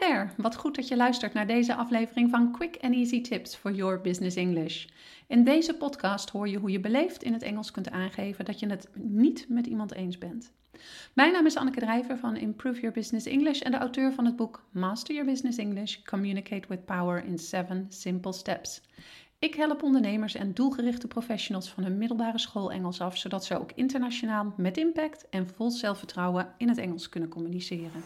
there, wat goed dat je luistert naar deze aflevering van Quick and Easy Tips for Your Business English. In deze podcast hoor je hoe je beleefd in het Engels kunt aangeven dat je het niet met iemand eens bent. Mijn naam is Anneke Drijver van Improve Your Business English en de auteur van het boek Master Your Business English: Communicate with Power in 7 Simple Steps. Ik help ondernemers en doelgerichte professionals van hun middelbare school Engels af, zodat ze ook internationaal met impact en vol zelfvertrouwen in het Engels kunnen communiceren.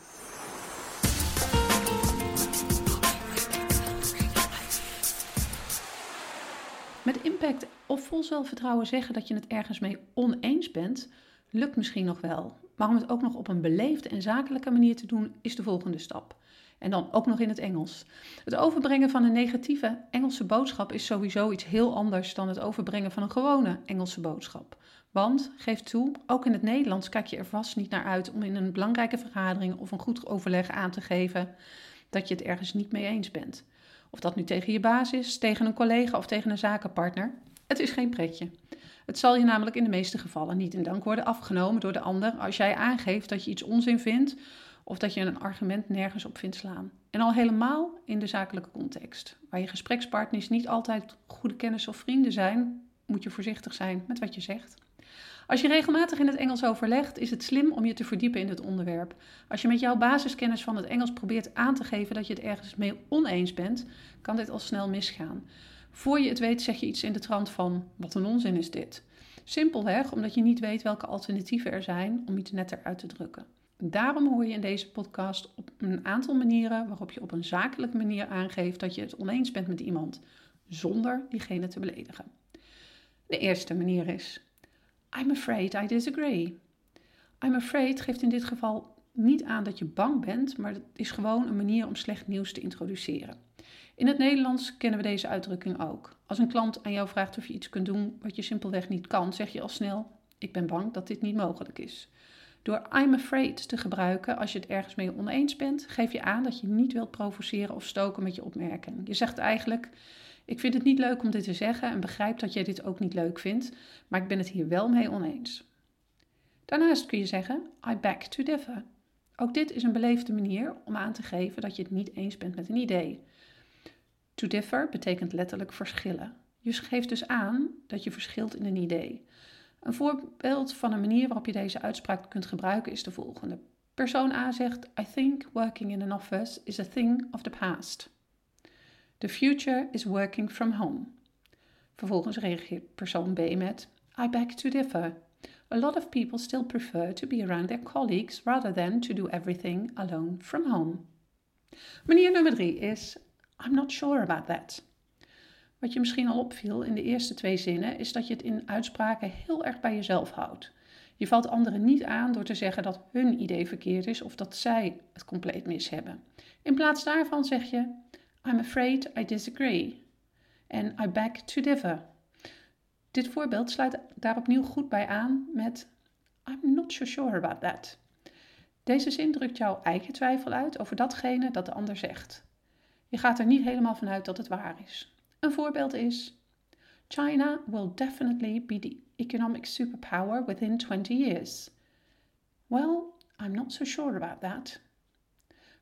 Met impact of vol zelfvertrouwen zeggen dat je het ergens mee oneens bent, lukt misschien nog wel. Maar om het ook nog op een beleefde en zakelijke manier te doen, is de volgende stap. En dan ook nog in het Engels. Het overbrengen van een negatieve Engelse boodschap is sowieso iets heel anders dan het overbrengen van een gewone Engelse boodschap. Want, geef toe, ook in het Nederlands kijk je er vast niet naar uit om in een belangrijke vergadering of een goed overleg aan te geven dat je het ergens niet mee eens bent. Of dat nu tegen je baas is, tegen een collega of tegen een zakenpartner. Het is geen pretje. Het zal je namelijk in de meeste gevallen niet in dank worden afgenomen door de ander als jij aangeeft dat je iets onzin vindt of dat je een argument nergens op vindt slaan. En al helemaal in de zakelijke context, waar je gesprekspartners niet altijd goede kennis of vrienden zijn, moet je voorzichtig zijn met wat je zegt. Als je regelmatig in het Engels overlegt, is het slim om je te verdiepen in het onderwerp. Als je met jouw basiskennis van het Engels probeert aan te geven dat je het ergens mee oneens bent, kan dit al snel misgaan. Voor je het weet zeg je iets in de trant van: wat een onzin is dit. Simpelweg omdat je niet weet welke alternatieven er zijn om iets netter uit te drukken. Daarom hoor je in deze podcast op een aantal manieren waarop je op een zakelijke manier aangeeft dat je het oneens bent met iemand, zonder diegene te beledigen. De eerste manier is: I'm afraid I disagree. I'm afraid geeft in dit geval niet aan dat je bang bent, maar het is gewoon een manier om slecht nieuws te introduceren. In het Nederlands kennen we deze uitdrukking ook. Als een klant aan jou vraagt of je iets kunt doen wat je simpelweg niet kan, zeg je al snel: Ik ben bang dat dit niet mogelijk is. Door I'm afraid te gebruiken als je het ergens mee oneens bent, geef je aan dat je niet wilt provoceren of stoken met je opmerking. Je zegt eigenlijk: Ik vind het niet leuk om dit te zeggen en begrijp dat jij dit ook niet leuk vindt, maar ik ben het hier wel mee oneens. Daarnaast kun je zeggen: I beg to differ. Ook dit is een beleefde manier om aan te geven dat je het niet eens bent met een idee. To differ betekent letterlijk verschillen. Je geeft dus aan dat je verschilt in een idee. Een voorbeeld van een manier waarop je deze uitspraak kunt gebruiken is de volgende. Persoon A zegt: I think working in an office is a thing of the past. The future is working from home. Vervolgens reageert persoon B met: I beg to differ. A lot of people still prefer to be around their colleagues rather than to do everything alone from home. Manier nummer drie is: I'm not sure about that. Wat je misschien al opviel in de eerste twee zinnen is dat je het in uitspraken heel erg bij jezelf houdt. Je valt anderen niet aan door te zeggen dat hun idee verkeerd is of dat zij het compleet mis hebben. In plaats daarvan zeg je: I'm afraid I disagree. En I beg to differ. Dit voorbeeld sluit daar opnieuw goed bij aan met I'm not so sure about that. Deze zin drukt jouw eigen twijfel uit over datgene dat de ander zegt. Je gaat er niet helemaal vanuit dat het waar is. Een voorbeeld is: China will definitely be the economic superpower within 20 years. Well, I'm not so sure about that.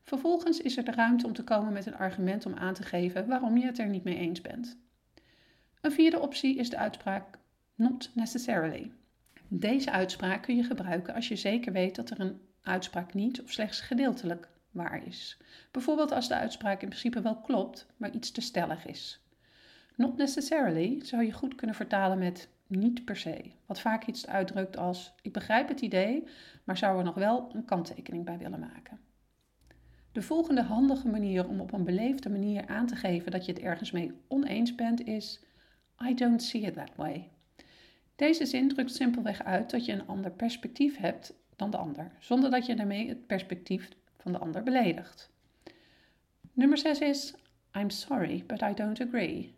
Vervolgens is er de ruimte om te komen met een argument om aan te geven waarom je het er niet mee eens bent. Een vierde optie is de uitspraak not necessarily. Deze uitspraak kun je gebruiken als je zeker weet dat er een uitspraak niet of slechts gedeeltelijk waar is. Bijvoorbeeld als de uitspraak in principe wel klopt, maar iets te stellig is. Not necessarily zou je goed kunnen vertalen met niet per se, wat vaak iets uitdrukt als ik begrijp het idee, maar zou er nog wel een kanttekening bij willen maken. De volgende handige manier om op een beleefde manier aan te geven dat je het ergens mee oneens bent is I don't see it that way. Deze zin drukt simpelweg uit dat je een ander perspectief hebt dan de ander, zonder dat je daarmee het perspectief van de ander beledigt. Nummer 6 is I'm sorry, but I don't agree.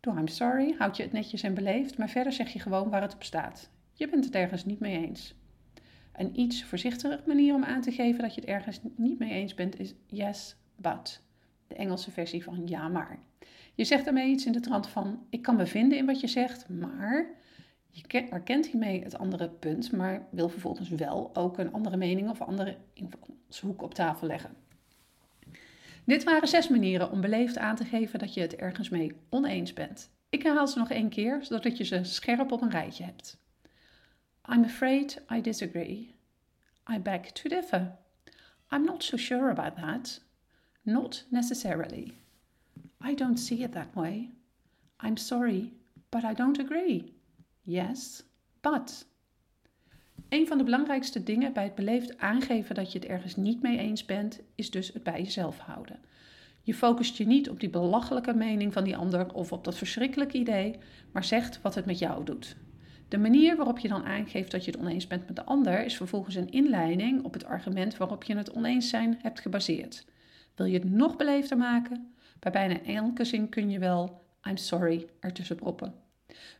Door I'm sorry houd je het netjes en beleefd, maar verder zeg je gewoon waar het op staat. Je bent het ergens niet mee eens. Een iets voorzichtige manier om aan te geven dat je het ergens niet mee eens bent is yes, but. De Engelse versie van ja, maar. Je zegt daarmee iets in de trant van ik kan me vinden in wat je zegt, maar je erkent hiermee het andere punt, maar wil vervolgens wel ook een andere mening of andere invalshoek op tafel leggen. Dit waren zes manieren om beleefd aan te geven dat je het ergens mee oneens bent. Ik herhaal ze nog één keer, zodat je ze scherp op een rijtje hebt. I'm afraid I disagree. I beg to differ. I'm not so sure about that. Not necessarily. I don't see it that way. I'm sorry, but I don't agree. Yes, but. Een van de belangrijkste dingen bij het beleefd aangeven dat je het ergens niet mee eens bent, is dus het bij jezelf houden. Je focust je niet op die belachelijke mening van die ander of op dat verschrikkelijke idee, maar zegt wat het met jou doet. De manier waarop je dan aangeeft dat je het oneens bent met de ander is vervolgens een inleiding op het argument waarop je het oneens zijn hebt gebaseerd. Wil je het nog beleefder maken? Bij bijna elke zin kun je wel I'm sorry ertussen proppen.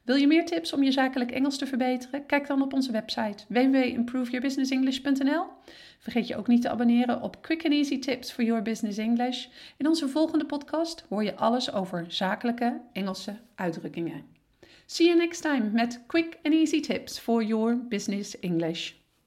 Wil je meer tips om je zakelijk Engels te verbeteren? Kijk dan op onze website www.improveyourbusinessenglish.nl. Vergeet je ook niet te abonneren op Quick and Easy Tips for Your Business English. In onze volgende podcast hoor je alles over zakelijke Engelse uitdrukkingen. See you next time met quick and easy tips for your business English.